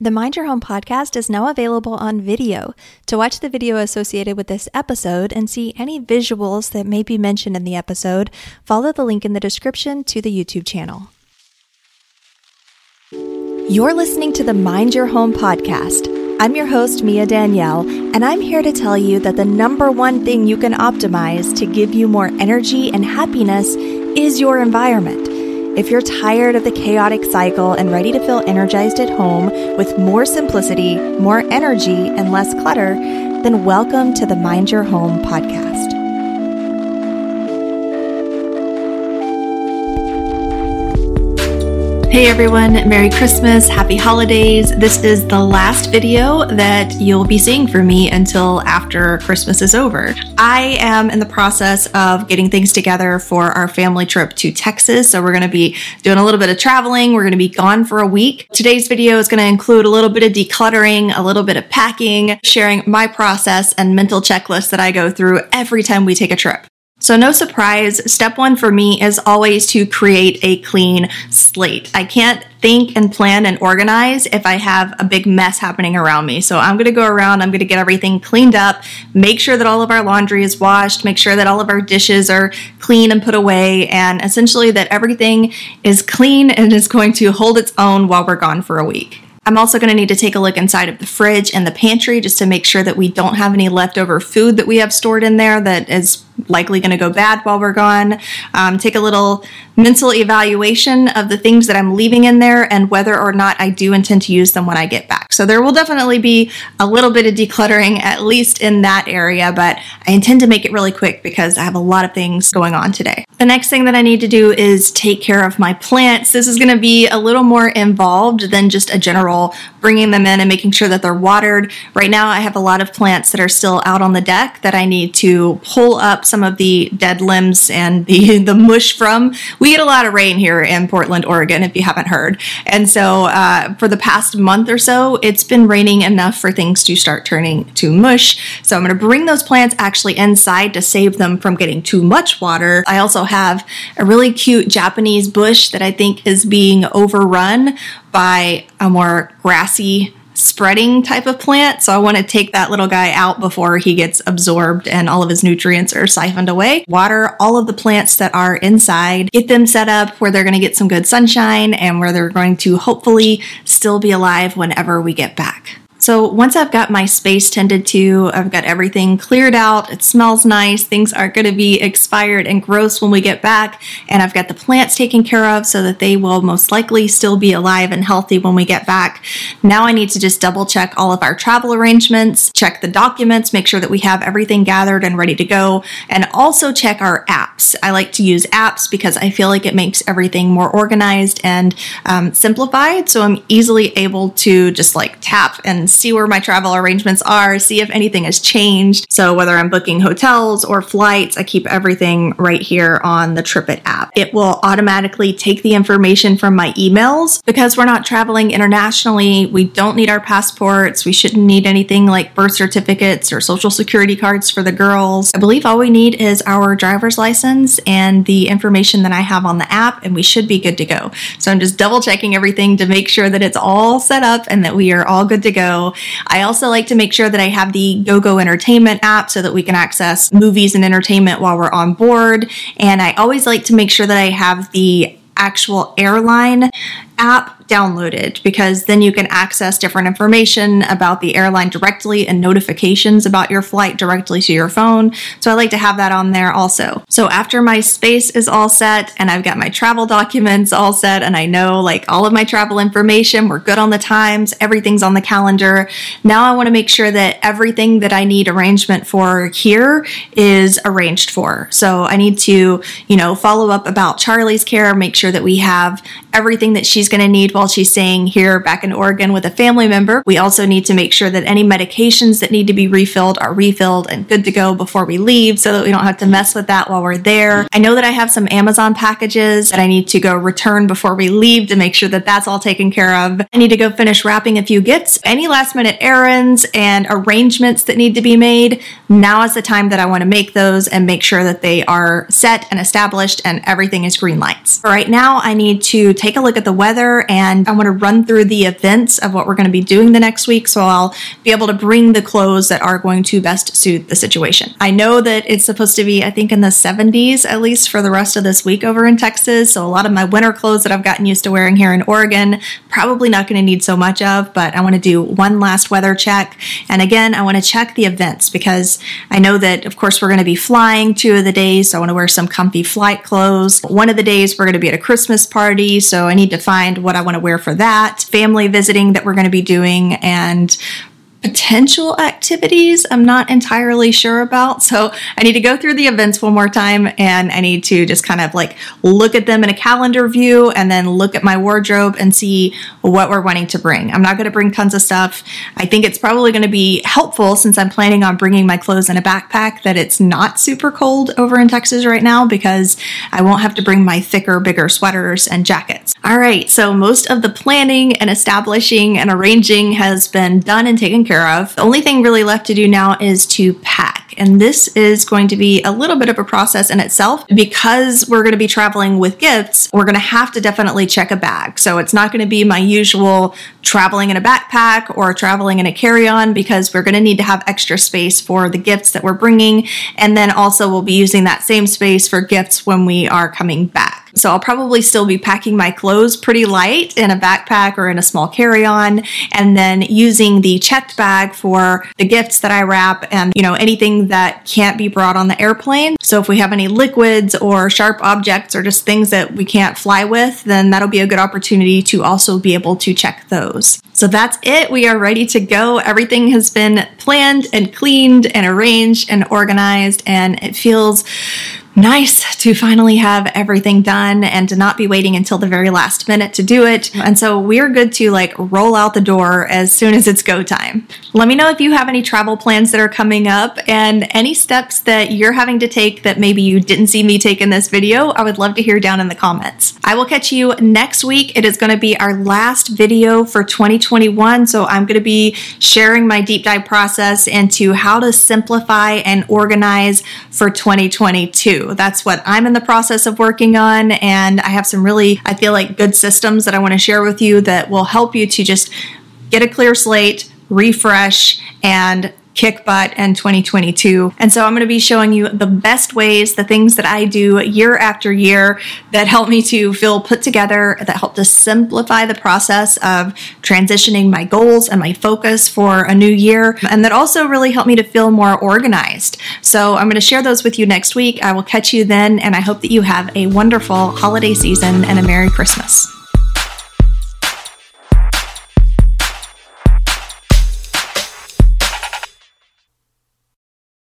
The Mind Your Home podcast is now available on video. To watch the video associated with this episode and see any visuals that may be mentioned in the episode, follow the link in the description to the YouTube channel. You're listening to the Mind Your Home podcast. I'm your host, Mia Danielle, and I'm here to tell you that the number one thing you can optimize to give you more energy and happiness is your environment. If you're tired of the chaotic cycle and ready to feel energized at home with more simplicity, more energy, and less clutter, then welcome to the Mind Your Home podcast. Hey everyone, Merry Christmas, Happy Holidays. This is the last video that you'll be seeing from me until after Christmas is over. I am in the process of getting things together for our family trip to Texas. So we're going to be doing a little bit of traveling. We're going to be gone for a week. Today's video is going to include a little bit of decluttering, a little bit of packing, sharing my process and mental checklist that I go through every time we take a trip. So, no surprise, step one for me is always to create a clean slate. I can't think and plan and organize if I have a big mess happening around me. So, I'm gonna go around, I'm gonna get everything cleaned up, make sure that all of our laundry is washed, make sure that all of our dishes are clean and put away, and essentially that everything is clean and is going to hold its own while we're gone for a week. I'm also going to need to take a look inside of the fridge and the pantry just to make sure that we don't have any leftover food that we have stored in there that is likely going to go bad while we're gone. Um, take a little mental evaluation of the things that I'm leaving in there and whether or not I do intend to use them when I get back. So there will definitely be a little bit of decluttering, at least in that area, but I intend to make it really quick because I have a lot of things going on today. The next thing that I need to do is take care of my plants. This is going to be a little more involved than just a general bringing them in and making sure that they're watered. Right now, I have a lot of plants that are still out on the deck that I need to pull up some of the dead limbs and the, the mush from. We get a lot of rain here in Portland, Oregon, if you haven't heard. And so, uh, for the past month or so, it's been raining enough for things to start turning to mush. So, I'm going to bring those plants actually inside to save them from getting too much water. I also have a really cute Japanese bush that I think is being overrun by a more grassy spreading type of plant. So I want to take that little guy out before he gets absorbed and all of his nutrients are siphoned away. Water all of the plants that are inside, get them set up where they're going to get some good sunshine and where they're going to hopefully still be alive whenever we get back. So once I've got my space tended to, I've got everything cleared out, it smells nice, things aren't going to be expired and gross when we get back, and I've got the plants taken care of so that they will most likely still be alive and healthy when we get back. Now I need to just double check all of our travel arrangements, check the documents, make sure that we have everything gathered and ready to go, and also check our apps. I like to use apps because I feel like it makes everything more organized and um, simplified, so I'm easily able to just like tap and see where my travel arrangements are, see if anything has changed. So whether I'm booking hotels or flights, I keep everything right here on the TripIt app. It will automatically take the information from my emails because we're not traveling internationally. We don't need our passports. We shouldn't need anything like birth certificates or social security cards for the girls. I believe all we need is our driver's license and the information that I have on the app, and we should be good to go. So I'm just double checking everything to make sure that it's all set up and that we are all good to go I also like to make sure that I have the GoGo Entertainment app so that we can access movies and entertainment while we're on board. And I always like to make sure that I have the actual airline app downloaded because then you can access different information about the airline directly and notifications about your flight directly to your phone. So I like to have that on there also. So after my space is all set and I've got my travel documents all set and I know like all of my travel information, we're good on the times, everything's on the calendar. Now I want to make sure that everything that I need arrangement for here is arranged for. So I need to, you know, follow up about Charlie's care, make sure that we have everything that she's going to need while she's staying here back in Oregon with a family member. We also need to make sure that any medications that need to be refilled are refilled and good to go before we leave so that we don't have to mess with that while we're there. I know that I have some Amazon packages that I need to go return before we leave to make sure that that's all taken care of. I need to go finish wrapping a few gifts, any last minute errands and arrangements that need to be made. Now is the time that I want to make those and make sure that they are set and established and everything is green lights. right now, I need to take a look at the weather and I want to run through the events of what we're going to be doing the next week so I'll be able to bring the clothes that are going to best suit the situation. I know that it's supposed to be, I think, in the 70s at least for the rest of this week over in Texas. So a lot of my winter clothes that I've gotten used to wearing here in Oregon, probably not going to need so much of, but I want to do one last weather check. And again, I want to check the events because I know that, of course, we're going to be flying two of the days. So I want to wear some comfy flight clothes. One of the days we're going to be at a Christmas party. So I need to find what I want to wear for that. Family visiting that we're going to be doing and potential activities I'm not entirely sure about. So I need to go through the events one more time and I need to just kind of like look at them in a calendar view and then look at my wardrobe and see what we're wanting to bring. I'm not going to bring tons of stuff. I think it's probably going to be helpful since I'm planning on bringing my clothes in a backpack that it's not super cold over in Texas right now because I won't have to bring my thicker, bigger sweaters and jackets. All right, so most of the planning and establishing and arranging has been done and taken care of. The only thing really left to do now is to pack. And this is going to be a little bit of a process in itself because we're going to be traveling with gifts. We're going to have to definitely check a bag. So it's not going to be my usual traveling in a backpack or traveling in a carry on because we're going to need to have extra space for the gifts that we're bringing. And then also we'll be using that same space for gifts when we are coming back. So I'll probably still be packing my clothes pretty light in a backpack or in a small carry on, and then using the checked bag for the gifts that I wrap and, you know, anything that can't be brought on the airplane. So if we have any liquids or sharp objects or just things that we can't fly with, then that'll be a good opportunity to also be able to check those. So that's it. We are ready to go. Everything has been planned and cleaned and arranged and organized, and it feels nice to finally have everything done and to not be waiting until the very last minute to do it. And so we're good to like roll out the door as soon as it's go time. Let me know if you have any travel plans that are coming up and any steps that you're having to take that maybe you didn't see me take in this video. I would love to hear down in the comments. I will catch you next week. It is going to be our last video for 2021. So I'm going to be sharing my deep dive process into how to simplify and organize for 2022. That's what I'm in the process of working on. And I have some really, I feel like, good systems that I want to share with you that will help you to just get a clear slate, refresh, and kick butt in 2022. And so I'm going to be showing you the best ways, the things that I do year after year that help me to feel put together, that help to simplify the process of transitioning my goals and my focus for a new year, and that also really help me to feel more organized. So I'm going to share those with you next week. I will catch you then, and I hope that you have a wonderful holiday season and a Merry Christmas.